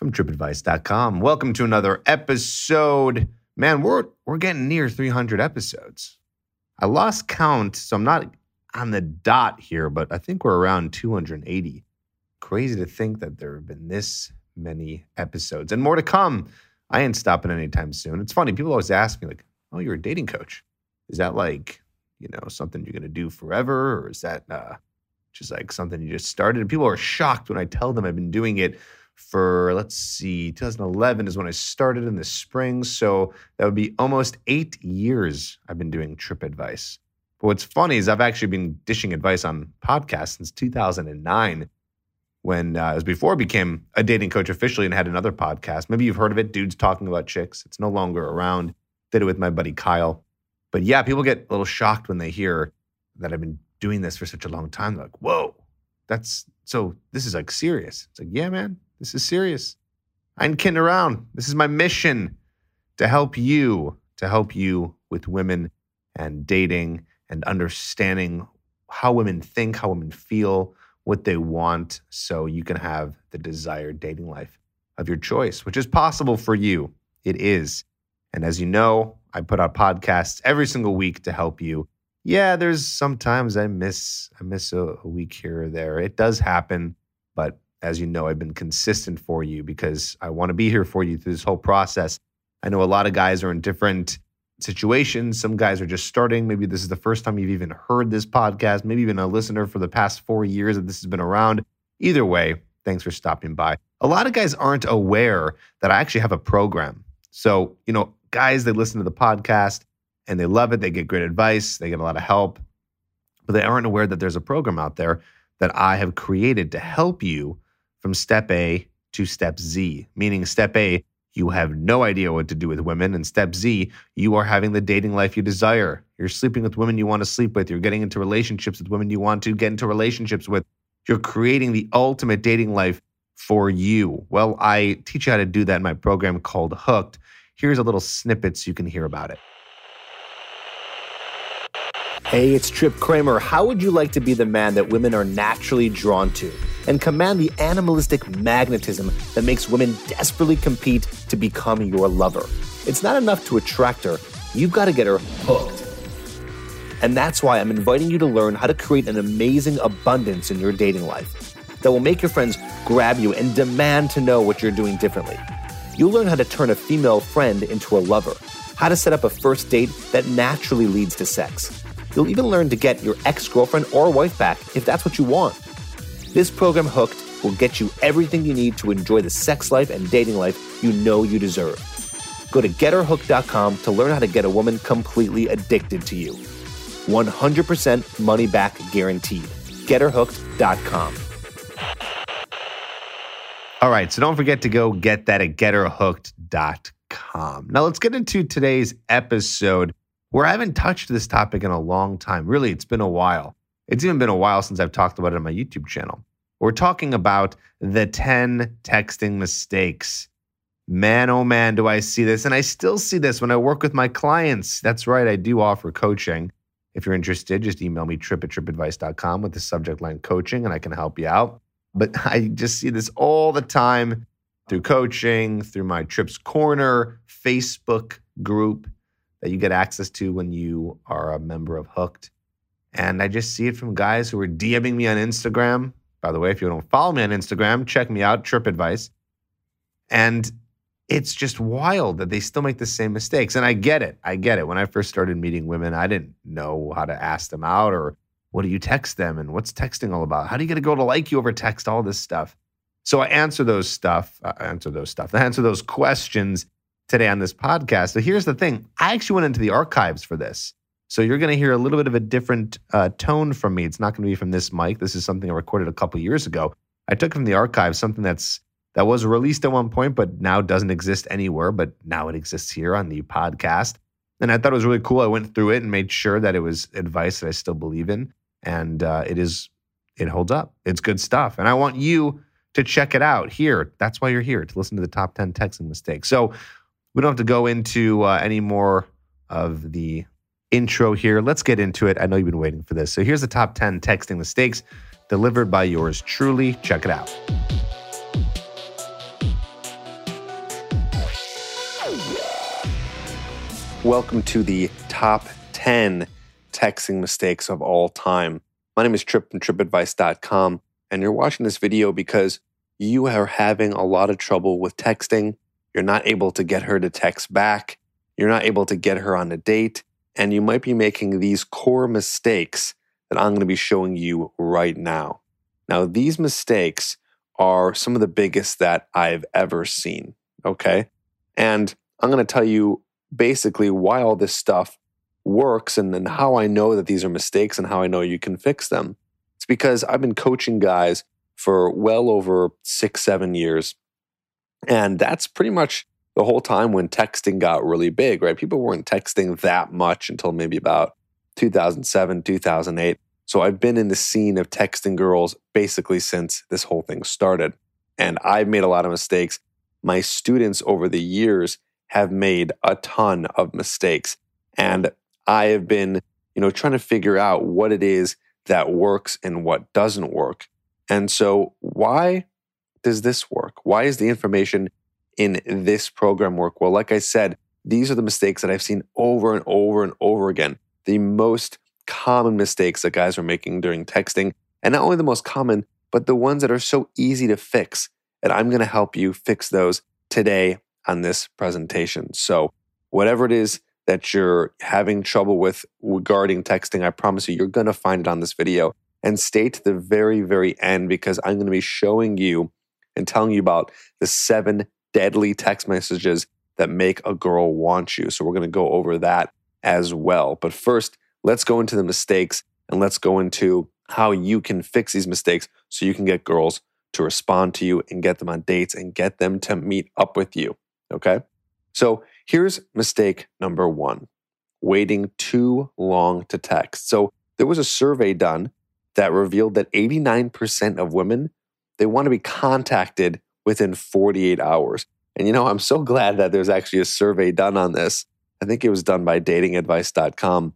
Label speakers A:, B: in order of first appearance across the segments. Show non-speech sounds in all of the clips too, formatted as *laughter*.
A: from trippadvice.com. Welcome to another episode. Man, we're, we're getting near 300 episodes. I lost count, so I'm not on the dot here, but I think we're around 280. Crazy to think that there have been this many episodes and more to come. I ain't stopping anytime soon. It's funny, people always ask me, like, oh, you're a dating coach. Is that like, you know, something you're going to do forever? Or is that uh, just like something you just started? And people are shocked when I tell them I've been doing it for, let's see, 2011 is when I started in the spring. So that would be almost eight years I've been doing Tripp Advice. But what's funny is I've actually been dishing advice on podcasts since 2009 when uh, it was before I became a dating coach officially and had another podcast. Maybe you've heard of it, Dudes Talking About Chicks. It's no longer around. Did it with my buddy Kyle. But yeah, people get a little shocked when they hear that I've been doing this for such a long time. They're like, whoa, that's so this is like serious. It's like, yeah, man, this is serious. I ain't kidding around. This is my mission to help you, to help you with women and dating and understanding how women think, how women feel, what they want, so you can have the desired dating life of your choice, which is possible for you. It is. And as you know, I put out podcasts every single week to help you. Yeah, there's sometimes I miss I miss a, a week here or there. It does happen, as you know, I've been consistent for you because I want to be here for you through this whole process. I know a lot of guys are in different situations. Some guys are just starting. Maybe this is the first time you've even heard this podcast. Maybe even a listener for the past four years that this has been around. Either way, thanks for stopping by. A lot of guys aren't aware that I actually have a program. So, you know, guys, they listen to the podcast and they love it. They get great advice, they get a lot of help, but they aren't aware that there's a program out there that I have created to help you from step A to step Z, meaning step A, you have no idea what to do with women. And step Z, you are having the dating life you desire. You're sleeping with women you want to sleep with. You're getting into relationships with women you want to get into relationships with. You're creating the ultimate dating life for you. Well, I teach you how to do that in my program called Hooked. Here's a little snippet so you can hear about it.
B: Hey, it's Tripp Kramer. How would you like to be the man that women are naturally drawn to and command the animalistic magnetism that makes women desperately compete to become your lover? It's not enough to attract her, you've got to get her hooked. And that's why I'm inviting you to learn how to create an amazing abundance in your dating life that will make your friends grab you and demand to know what you're doing differently. You'll learn how to turn a female friend into a lover, how to set up a first date that naturally leads to sex You'll even learn to get your ex girlfriend or wife back if that's what you want. This program, Hooked, will get you everything you need to enjoy the sex life and dating life you know you deserve. Go to getherhooked.com to learn how to get a woman completely addicted to you. 100% money back guaranteed. Getherhooked.com.
A: All right, so don't forget to go get that at getherhooked.com. Now let's get into today's episode where I haven't touched this topic in a long time. Really, it's been a while. It's even been a while since I've talked about it on my YouTube channel. We're talking about the 10 texting mistakes. Man, oh man, do I see this. And I still see this when I work with my clients. That's right, I do offer coaching. If you're interested, just email me tripp at trippadvice.com with the subject line coaching and I can help you out. But *laughs* I just see this all the time through coaching, through my Tripp's Corner Facebook group that you get access to when you are a member of Hooked. And I just see it from guys who are DMing me on Instagram. By the way, if you don't follow me on Instagram, check me out, Tripp Advice. And it's just wild that they still make the same mistakes. And I get it. I get it. When I first started meeting women, I didn't know how to ask them out or what do you text them and what's texting all about? How do you get a girl to like you over text? All this stuff. So I answer those stuff. I answer those stuff. *laughs* I answer those questions today on this podcast. So here's the thing I actually went into the archives for this. So you're going to hear a little bit of a different uh, tone from me. It's not going to be from this mic. This is something I recorded a couple years ago. I took from the archive something that's that was released at one point, but now doesn't exist anywhere. But now it exists here on the podcast. And I thought it was really cool. I went through it and made sure that it was advice that I still believe in. And uh, it is, it holds up. It's good stuff. And I want you to check it out here. That's why you're here to listen to the top 10 texting mistakes. So we don't have to go into uh, any more of the intro here. Let's get into it. I know you've been waiting for this. So here's the top 10 texting mistakes delivered by yours truly. Check it out. Welcome to the top 10 texting mistakes of all time. My name is Tripp from trippadvice.com, and you're watching this video because you are having a lot of trouble with texting. You're not able to get her to text back. You're not able to get her on a date. And you might be making these core mistakes that I'm going to be showing you right now. Now, these mistakes are some of the biggest that I've ever seen. Okay. And I'm going to tell you basically why all this stuff works and then how I know that these are mistakes and how I know you can fix them. It's because I've been coaching guys for well over six, seven years. And that's pretty much the whole time when texting got really big, right? People weren't texting that much until maybe about 2007, 2008. So I've been in the scene of texting girls basically since this whole thing started. And I've made a lot of mistakes. My students over the years have made a ton of mistakes. And I have been, you know, trying to figure out what it is that works and what doesn't work. And so, why does this work? Why is the information in this program work? Well, like I said, these are the mistakes that I've seen over and over and over again. The most common mistakes that guys are making during texting. And not only the most common, but the ones that are so easy to fix. And I'm going to help you fix those today on this presentation. So, whatever it is that you're having trouble with regarding texting, I promise you, you're going to find it on this video. And stay to the very, very end because I'm going to be showing you and telling you about the seven deadly text messages that make a girl want you. So, we're going to go over that as well. But first, let's go into the mistakes and let's go into how you can fix these mistakes so you can get girls to respond to you and get them on dates and get them to meet up with you. Okay. So here's mistake number one waiting too long to text. So there was a survey done that revealed that 89% of women they want to be contacted within 48 hours. And you know, I'm so glad that there's actually a survey done on this. I think it was done by datingadvice.com.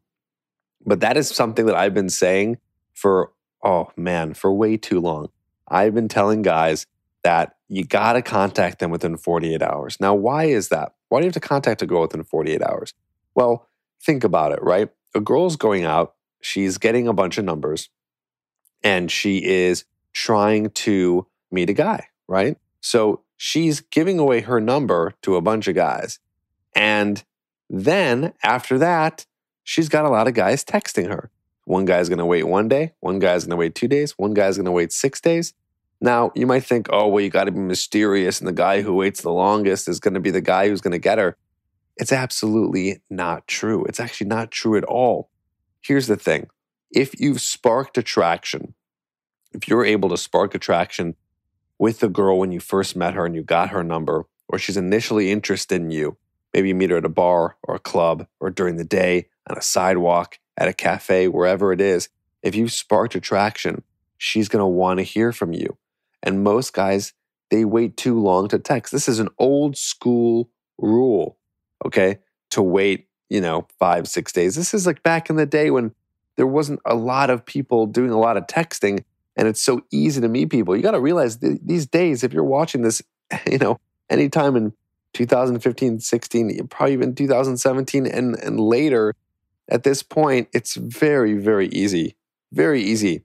A: But that is something that I've been saying for oh man, for way too long. I've been telling guys that you got to contact them within 48 hours. Now, why is that? Why do you have to contact a girl within 48 hours? Well, think about it, right? A girl's going out, she's getting a bunch of numbers, and she is trying to meet a guy, right? So she's giving away her number to a bunch of guys. And then after that, she's got a lot of guys texting her. One guy's going to wait one day, one guy's going to wait two days, one guy's going to wait six days. Now, you might think, oh, well, you got to be mysterious, and the guy who waits the longest is going to be the guy who's going to get her. It's absolutely not true. It's actually not true at all. Here's the thing if you've sparked attraction, if you're able to spark attraction with the girl when you first met her and you got her number, or she's initially interested in you, maybe you meet her at a bar or a club or during the day on a sidewalk, at a cafe, wherever it is, if you've sparked attraction, she's going to want to hear from you. And most guys, they wait too long to text. This is an old school rule, okay? To wait, you know, five, six days. This is like back in the day when there wasn't a lot of people doing a lot of texting and it's so easy to meet people. You got to realize th- these days, if you're watching this, *laughs* you know, anytime in 2015, 16, probably even 2017 and, and later, at this point, it's very, very easy, very easy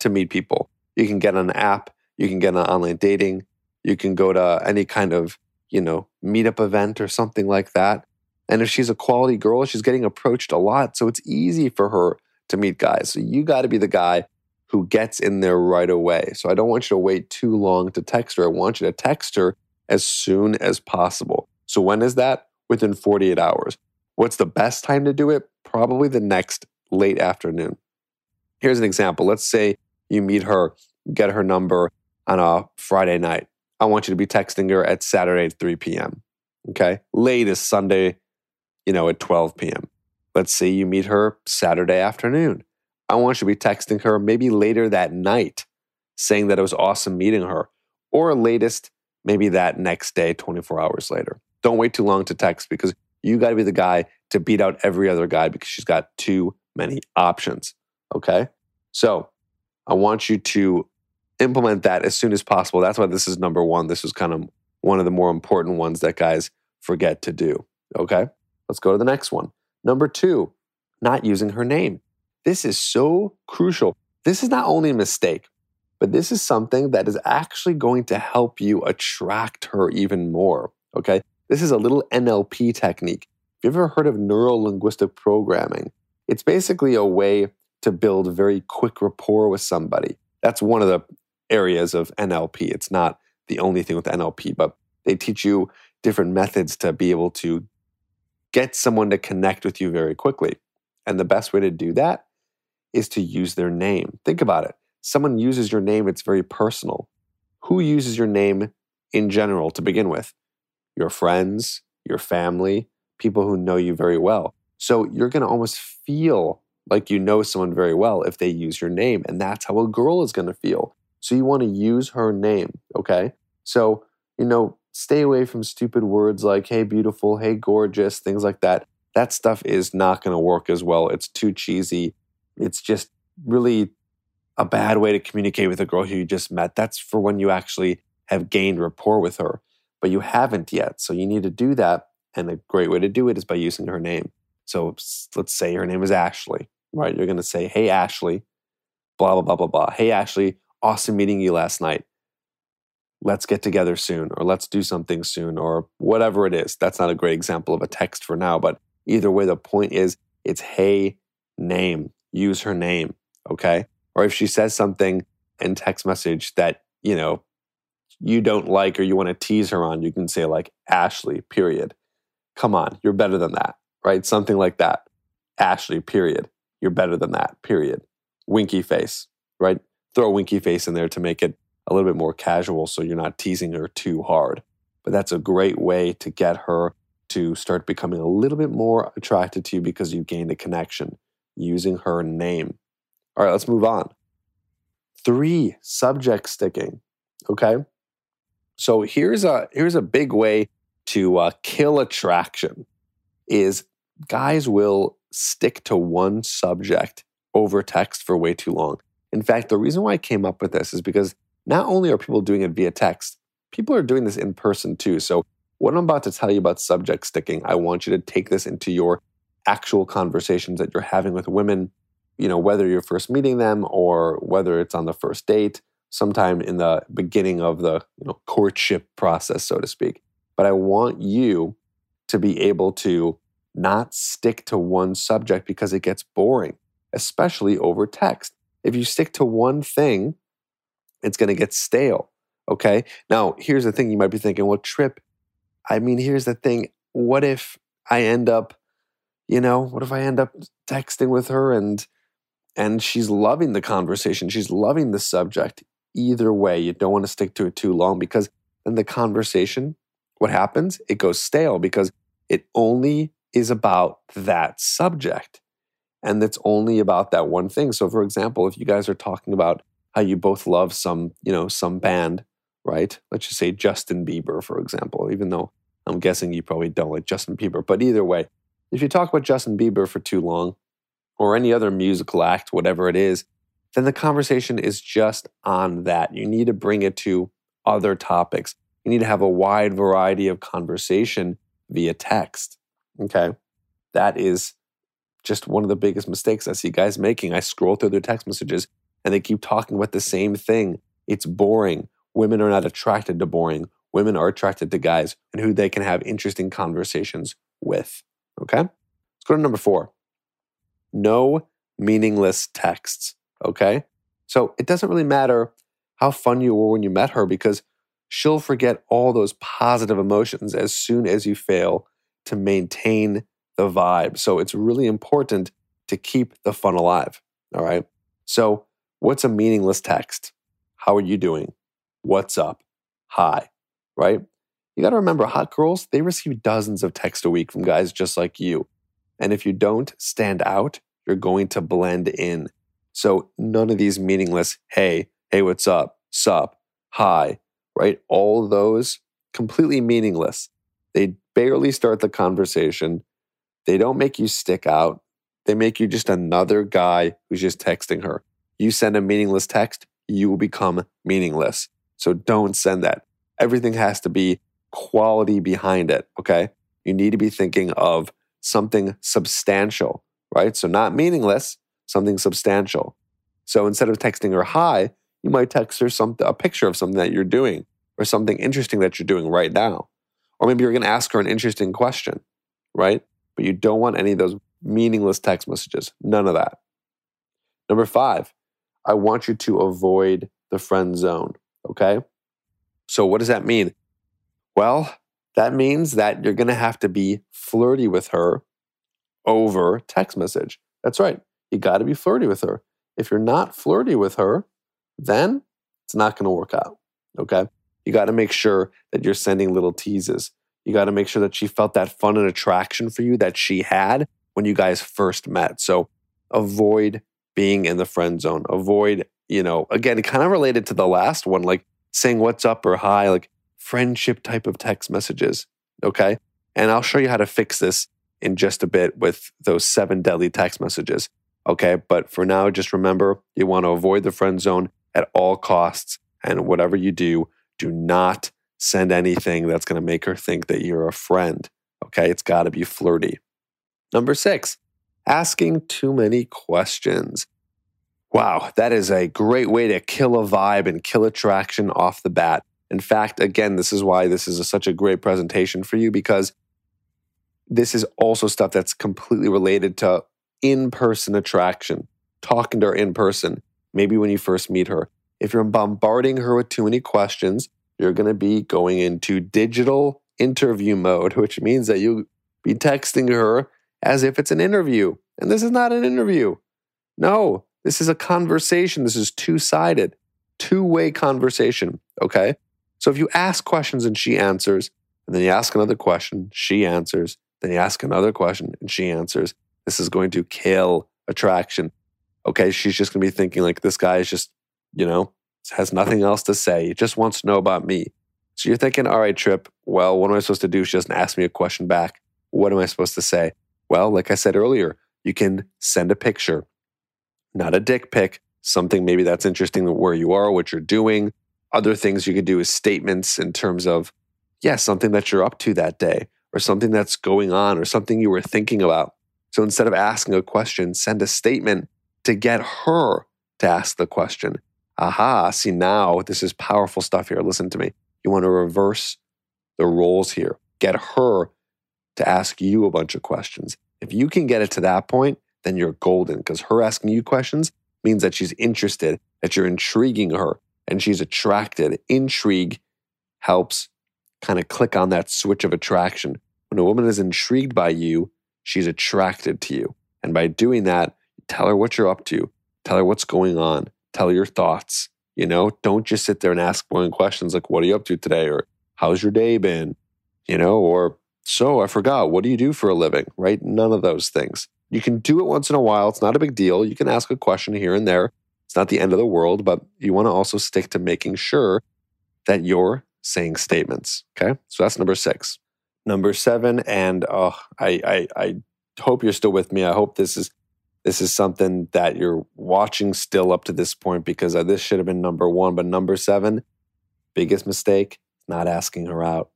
A: to meet people. You can get an app, you can get an online dating. You can go to any kind of, you know, meetup event or something like that. And if she's a quality girl, she's getting approached a lot. So it's easy for her to meet guys. So you got to be the guy who gets in there right away. So I don't want you to wait too long to text her. I want you to text her as soon as possible. So when is that? Within 48 hours. What's the best time to do it? Probably the next late afternoon. Here's an example. Let's say you meet her, get her number, on a Friday night.
C: I want you to be texting her at Saturday at 3 p.m. Okay. Latest Sunday, you know, at 12 p.m. Let's say you meet her Saturday afternoon. I want you to be texting her maybe later that night saying that it was awesome meeting her, or latest, maybe that next day, 24 hours later. Don't wait too long to text because you got to be the guy to beat out every other guy because she's got too many options. Okay. So I want you to implement that as soon as possible. That's why this is number one. This is kind of one of the more important ones that guys forget to do. Okay. Let's go to the next one. Number two, not using her name. This is so crucial. This is not only a mistake, but this is something that is actually going to help you attract her even more. Okay. This is a little NLP technique. If you've ever heard of neuro linguistic programming? It's basically a way to build very quick rapport with somebody. That's one of the areas of NLP. It's not the only thing with NLP, but they teach you different methods to be able to get someone to connect with you very quickly. And the best way to do that is to use their name. Think about it. Someone uses your name, it's very personal. Who uses your name in general to begin with? Your friends, your family, people who know you very well. So you're going to almost feel like you know someone very well if they use your name. And that's how a girl is going to feel. So you want to use her name. Okay. So, you know, stay away from stupid words like, hey, beautiful, hey, gorgeous, things like that. That stuff is not going to work as well. It's too cheesy. It's just really a bad way to communicate with a girl who you just met. That's for when you actually have gained rapport with her, but you haven't yet. So you need to do that. And a great way to do it is by using her name. So let's say her name is Ashley, right? You're going to say, Hey, Ashley, blah, blah, blah, blah, blah. Hey, Ashley, awesome meeting you last night. Let's get together soon, or let's do something soon, or whatever it is. That's not a great example of a text for now, but either way, the point is it's hey, name, use her name, okay? Or if she says something in text message that, you know, you don't like or you want to tease her on, you can say like Ashley, period. Come on, you're better than that right? Something like that. Ashley, period. You're better than that, period. Winky face, right? Throw a winky face in there to make it a little bit more casual so you're not teasing her too hard. But that's a great way to get her to start becoming a little bit more attracted to you because you've gained a connection using her name. All right, let's move on. Three, subject sticking. Okay. So here's a here's a big way to uh, kill attraction is guys will stick to one subject over text for way too long. In fact, the reason why I came up with this is because not only are people doing it via text, people are doing this in person too. So, what I'm about to tell you about subject sticking, I want you to take this into your actual conversations that you're having with women, you know, whether you're first meeting them or whether it's on the first date, sometime in the beginning of the, you know, courtship process, so to speak. But I want you to be able to not stick to one subject because it gets boring, especially over text. If you stick to one thing, it's going to get stale. Okay. Now, here's the thing you might be thinking, well, Tripp, I mean, here's the thing. What if I end up, you know, what if I end up texting with her and, and she's loving the conversation. She's loving the subject. Either way, you don't want to stick to it too long because then the conversation, what happens? It goes stale because it only is about that subject. And it's only about that one thing. So, for example, if you guys are talking about how you both love some, you know, some band, right? Let's just say Justin Bieber, for example, even though I'm guessing you probably don't like Justin Bieber. But either way, if you talk about Justin Bieber for too long or any other musical act, whatever it is, then the conversation is just on that. You need to bring it to other topics. You need to have a wide variety of conversation via text. Okay. That is just one of the biggest mistakes I see guys making. I scroll through their text messages and they keep talking about the same thing. It's boring. Women are not attracted to boring. Women are attracted to guys and who they can have interesting conversations with. Okay. Let's go to number four. No meaningless texts. Okay. So it doesn't really matter how fun you were when you met her because she'll forget all those positive emotions as soon as you fail to maintain the vibe. So it's really important to keep the fun alive. All right. So, what's a meaningless text? How are you doing? What's up? Hi. right? You got to remember, hot girls, they receive dozens of texts a week from guys just like you. And if you don't stand out, you're going to blend in. So none of these meaningless, hey, hey, what's up, sup, hi, right? All those completely meaningless. They barely start the conversation. They don't make you stick out. They make you just another guy who's just texting her. You send a meaningless text, you will become meaningless. So don't send that. Everything has to be quality behind it, okay? You need to be thinking of something substantial, right? So not meaningless, something substantial. So instead of texting her hi, you might text her some, a picture of something that you're doing or something interesting that you're doing right now. Or maybe you're going to ask her an interesting question, right? But you don't want any of those meaningless text messages. None of that. Number five, I want you to avoid the friend zone. Okay. So, what does that mean? Well, that means that you're going to have to be flirty with her over text message. That's right. You got to be flirty with her. If you're not flirty with her, then it's not going to work out. Okay. You got to make sure that you're sending little teases. You got to make sure that she felt that fun and attraction for you that she had when you guys first met. So avoid being in the friend zone. Avoid, you know, again, kind of related to the last one, like saying what's up or hi, like friendship type of text messages. Okay. And I'll show you how to fix this in just a bit with those seven deadly text messages. Okay. But for now, just remember you want to avoid the friend zone at all costs. And whatever you do, do not send anything that's going to make her think that you're a friend. Okay. It's got to be flirty. Number six, asking too many questions. Wow, that is a great way to kill a vibe and kill attraction off the bat. In fact, again, this is why this is a, such a great presentation for you because this is also stuff that's completely related to in person attraction, talking to her in person, maybe when you first meet her. If you're bombarding her with too many questions, you're going to be going into digital interview mode, *laughs* which means that you'll be texting her as if it's an interview. And this is not an interview. No, this is a conversation. This is two sided, two way conversation. Okay. So if you ask questions and she answers, and then you ask another question, she answers, then you ask another question and she answers, this is going to kill attraction. Okay. She's just going to be thinking, like, this guy is just, you know, has nothing else to say. He just wants to know about me. So you're thinking, all right, Tripp, well, what am I supposed to do? She doesn't ask me a question back. What am I supposed to say? Well, like I said earlier, you can send a picture, not a dick pic, something maybe that's interesting where you are, what you're doing. Other things you could do is statements in terms of, yeah, something that you're up to that day or something that's going on or something you were thinking about. So instead of asking a question, send a statement to get her to ask the question. Aha, see now this is powerful stuff here. Listen to me. You want to reverse the roles here. Get her to ask you a bunch of questions. If you can get it to that point, then you're golden because her asking you questions means that she's interested, that you're intriguing her, and she's attracted. Intrigue helps kind of click on that switch of attraction. When a woman is intrigued by you, she's attracted to you. And by doing that, tell her what you're up to, tell her what's going on, tell her your thoughts. You know, don't just sit there and ask boring questions like, What are you up to today? or How's your day been? You know, or so I forgot, what do you do for a living? Right? None of those things. You can do it once in a while. It's not a big deal. You can ask a question here and there. It's not the end of the world, but you want to also stick to making sure that you're saying statements. Okay. So that's number six. Number seven, and oh, I, I, I hope you're still with me. I hope this is this is something that you're watching still up to this point because uh, this should have been number one. But number seven, biggest mistake, not asking her out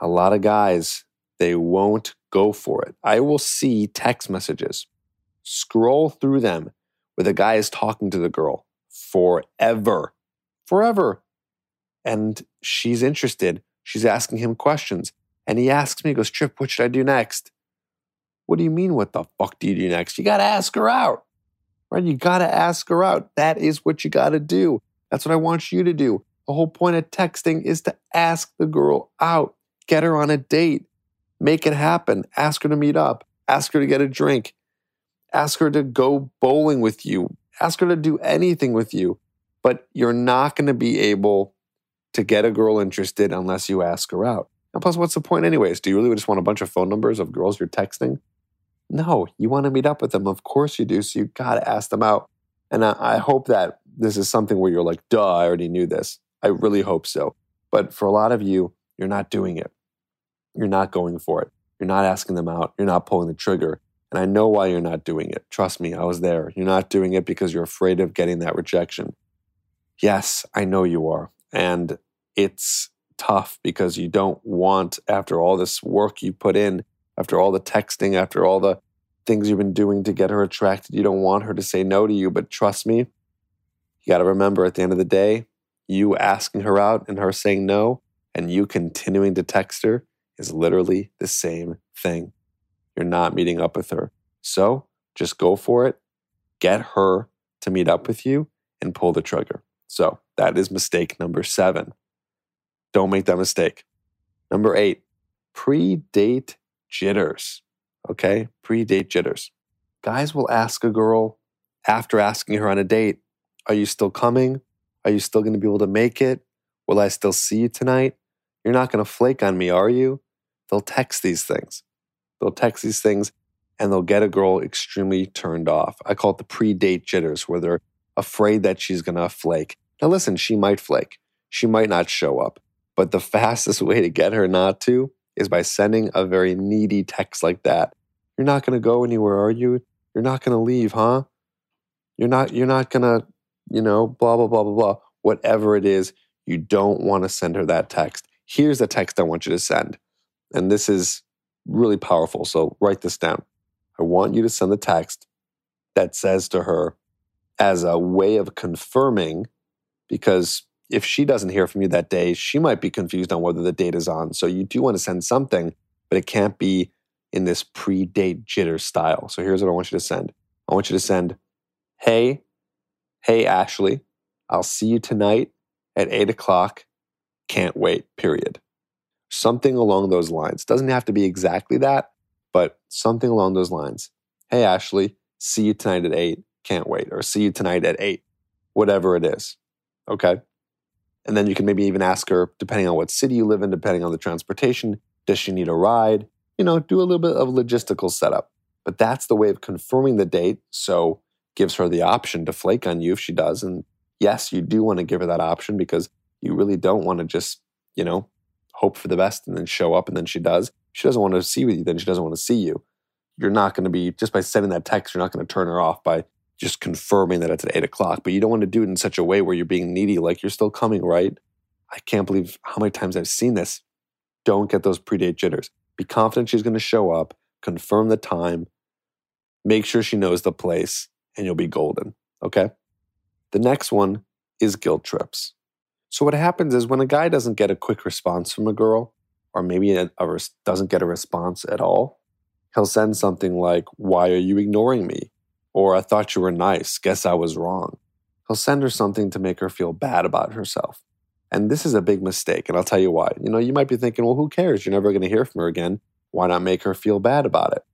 C: a lot of guys, they won't go for it. I will see text messages, scroll through them where the guy is talking to the girl forever, forever. And she's interested. She's asking him questions. And he asks me, he goes, Tripp, what should I do next? What do you mean, what the fuck do you do next? You got to ask her out, right? You got to ask her out. That is what you got to do. That's what I want you to do. The whole point of texting is to ask the girl out. Get her on a date. Make it happen. Ask her to meet up. Ask her to get a drink. Ask her to go bowling with you. Ask her to do anything with you. But you're not going to be able to get a girl interested unless you ask her out. And plus, what's the point, anyways? Do you really just want a bunch of phone numbers of girls you're texting? No, you want to meet up with them. Of course you do. So you got to ask them out. And I, I hope that this is something where you're like, duh, I already knew this. I really hope so. But for a lot of you, you're not doing it. You're not going for it. You're not asking them out. You're not pulling the trigger. And I know why you're not doing it. Trust me, I was there. You're not doing it because you're afraid of getting that rejection. Yes, I know you are. And it's tough because you don't want, after all this work you put in, after all the texting, after all the things you've been doing to get her attracted, you don't want her to say no to you. But trust me, you got to remember at the end of the day, you asking her out and her saying no, and you continuing to text her is literally the same thing. You're not meeting up with her. So just go for it, get her to meet up with you, and pull the trigger. So that is mistake number seven. Don't make that mistake. Number eight, pre date jitters. Okay, pre date jitters. Guys will ask a girl after asking her on a date, Are you still coming? Are you still going to be able to make it? Will I still see you tonight? You're not going to flake on me, are you? They'll text these things. They'll text these things and they'll get a girl extremely turned off. I call it the pre date jitters, where they're afraid that she's going to flake. Now, listen, she might flake. She might not show up. But the *laughs* fastest way to get her not to is by sending a very needy text like that. You're not going to go anywhere, are you? You're not going to leave, huh? You're not you're not going to, you know, blah blah blah blah blah. Whatever it is, you don't want to send her that text. Here's the text I want you to send. And this is really powerful. So write this down. I want you to send the text that says to her as a way of confirming because if she doesn't hear from you that day, she might be confused on whether the date is on. So you do want to send something, but it can't be in this pre date jitter style. So here's what I want you to send I want you to send, Hey, hey, Ashley, I'll see you tonight at eight o'clock. Can't wait, period. Something along those lines. Doesn't have to be exactly that, but something along those lines. Hey, Ashley, see you tonight at eight. Can't wait. Or see you tonight at eight. Whatever it is. Okay. And then you can maybe even ask her, depending on what city you live in, depending on the transportation, does she need a ride? You know, do a little bit of logistical setup. But that's the way of confirming the date. So gives her the option to flake on you if she does. And yes, you do want to give her that option because you really don't want to just, you know, hope for the best and then show up and then she does. She doesn't want to see with you, then she doesn't want to see you. You're not going to be, just by sending that text, you're not going to turn her off by just confirming that it's at eight o'clock. But you don't want to do it in such a way where you're being needy, like you're still coming, right? I can't believe how many times I've seen this. Don't get those predate jitters. Be confident she's going to show up, confirm the time, make sure she knows the place, and you'll be golden. Okay? The next one is guilt trips. So, what happens is when a guy doesn't get a quick response from a girl, or maybe a, a res- doesn't get a response at all, he'll send something like, Why are you ignoring me? Or I thought you were nice. Guess I was wrong. He'll send her something to make her feel bad about herself. And this is a big mistake, and I'll tell you why. You know, you might be thinking, well, who cares? You're never going to hear from her again. Why not make her feel bad about it?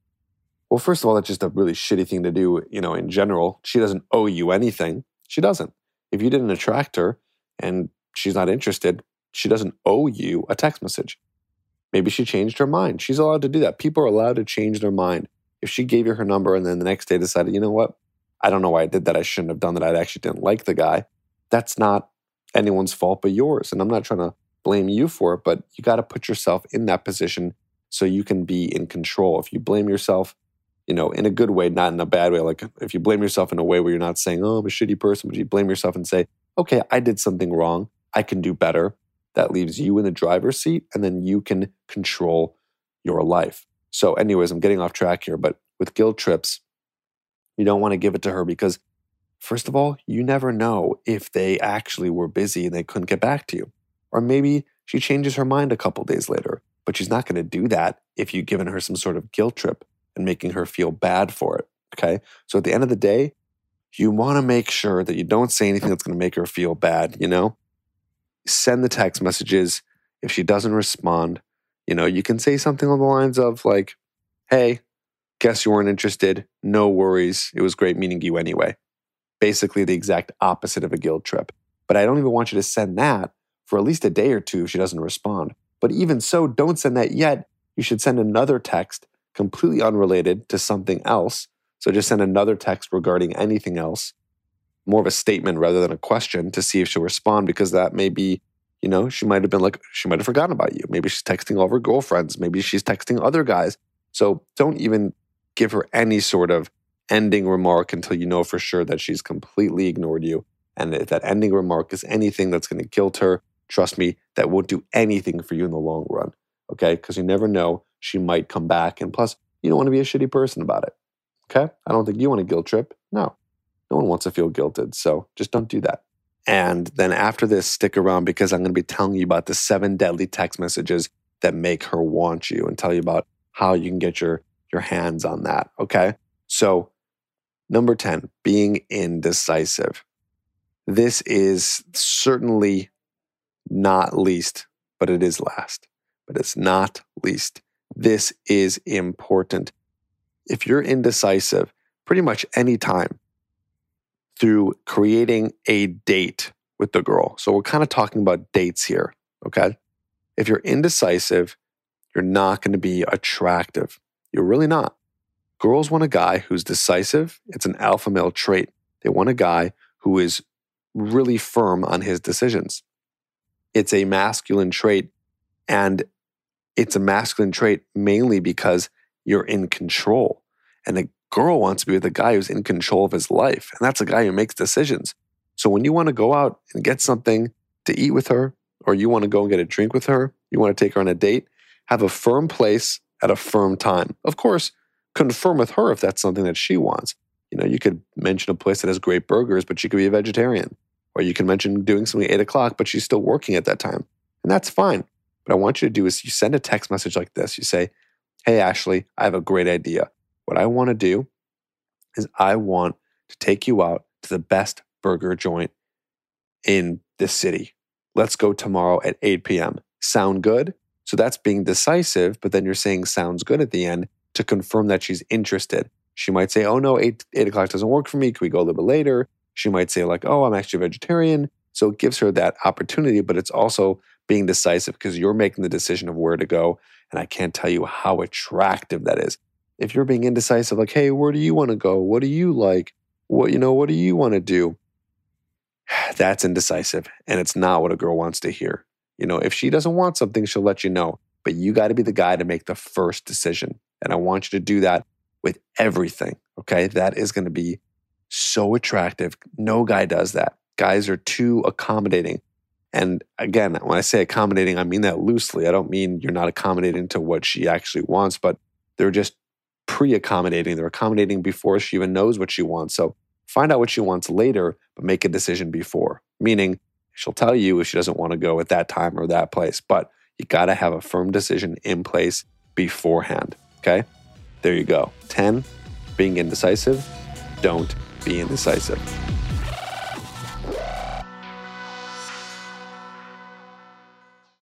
C: Well, first of all, that's just a really shitty thing to do, you know, in general. She doesn't owe you anything. She doesn't. If you didn't attract her and she's not interested, she doesn't owe you a text message. Maybe she changed her mind. She's allowed to do that. People are allowed to change their mind if she gave you her number and then the next day decided, you know what, I don't know why I did that. I shouldn't have done that. I actually didn't like the guy. That's not anyone's fault but yours. And I'm not trying to blame you for it, but you got to put yourself in that position so you can be in control. If you blame yourself, you know, in a good way, not in a bad way, like if you blame yourself in a way where you're not saying, oh, I'm a shitty person, but you blame yourself and say, okay, I did something wrong. I can do better. That leaves you in the driver's seat, and then you can control your life. So, anyways, I'm getting off track here, but with guilt trips, you don't want to give it to her because, first of all, you never know if they actually were busy and they couldn't get back to you. Or maybe she changes her mind a couple days later, but she's not going to do that if you've given her some sort of guilt trip and making her feel bad for it. Okay. So, at the end of the day, you want to make sure that you don't say anything that's going to make her feel bad, you know? Send the text messages. If she doesn't respond, you know, you can say something on the lines of like, hey, guess you weren't interested. No worries. It was great meeting you anyway. Basically, the exact opposite of a guilt trip. But I don't even want you to send that for at least a day or two if she doesn't respond. But even so, don't send that yet. You should send another text completely unrelated to something else. So just send another text regarding anything else, more of a statement rather than a question to see if she'll respond because that may be, you know, she might have been like, she might have forgotten about you. Maybe she's texting all of her girlfriends. Maybe she's texting other guys. So don't even give her any sort of ending remark until you know for sure that she's completely ignored you. And if that ending remark is anything that's going to guilt her, trust me, that won't do anything for you in the long run. Okay. Because you never know. She might come back. And plus, you don't want to be a shitty person about it. Okay. I don't think you want a guilt trip. No. No one wants to feel guilted. So just don't do that. And then after this, stick around because I'm going to be telling you about the seven deadly text messages that make her want you and tell you about how you can get your, your hands on that. Okay. So, number 10, being indecisive. This is certainly not least, but it is last. But it's not least. This is important. If you're indecisive, pretty much any time through creating a date with the girl. So we're kind of talking about dates here, okay? If you're indecisive, you're not going to be attractive. You're really not. Girls want a guy who's decisive. It's an alpha male trait. They want a guy who is really firm on his decisions. It's a masculine trait. And it's a masculine trait mainly because you're in control. And a girl wants to be with a guy who's in control of his life. And that's a guy who makes decisions. So when you want to go out and get something to eat with her, or you want to go and get a drink with her, you want to take her on a date, have a firm place at a firm time. Of course, confirm with her if that's something that she wants. You know, you could mention a place that has great burgers, but she could be a vegetarian. Or you can mention doing something at eight o'clock, but she's still working at that time. And that's fine. What I want you to do is you send a text message like this. You say, Hey, Ashley, I have a great idea. What I want to do is I want to take you out to the best burger joint in this city. Let's go tomorrow at 8 p.m. Sound good? So that's being decisive, but then you're saying sounds good at the end to confirm that she's interested. She might say, Oh, no, 8, 8 o'clock doesn't work for me. Can we go a little bit later? She might say, like, oh, I'm actually a vegetarian. So it gives her that opportunity, but it's also being decisive because you're making the decision of where to go. And I can't tell you how attractive that is. If you're being indecisive, like, hey, where do you want to go? What do you like? What, you know, what do you want to do? *sighs* That's indecisive. And it's not what a girl wants to hear. You know, if she doesn't want something, she'll let you know. But you got to be the guy to make the first decision. And I want you to do that with everything. Okay. That is going to be so attractive. No guy does that. Guys are too accommodating. And again, when I say accommodating, I mean that loosely. I don't mean you're not accommodating to what she actually wants, but they're just pre accommodating. They're accommodating before she even knows what she wants. So find out what she wants later, but make a decision before. Meaning, she'll tell you if she doesn't want to go at that time or that place, but you got to have a firm decision in place beforehand. Okay? There you go. 10, being indecisive. Don't be indecisive.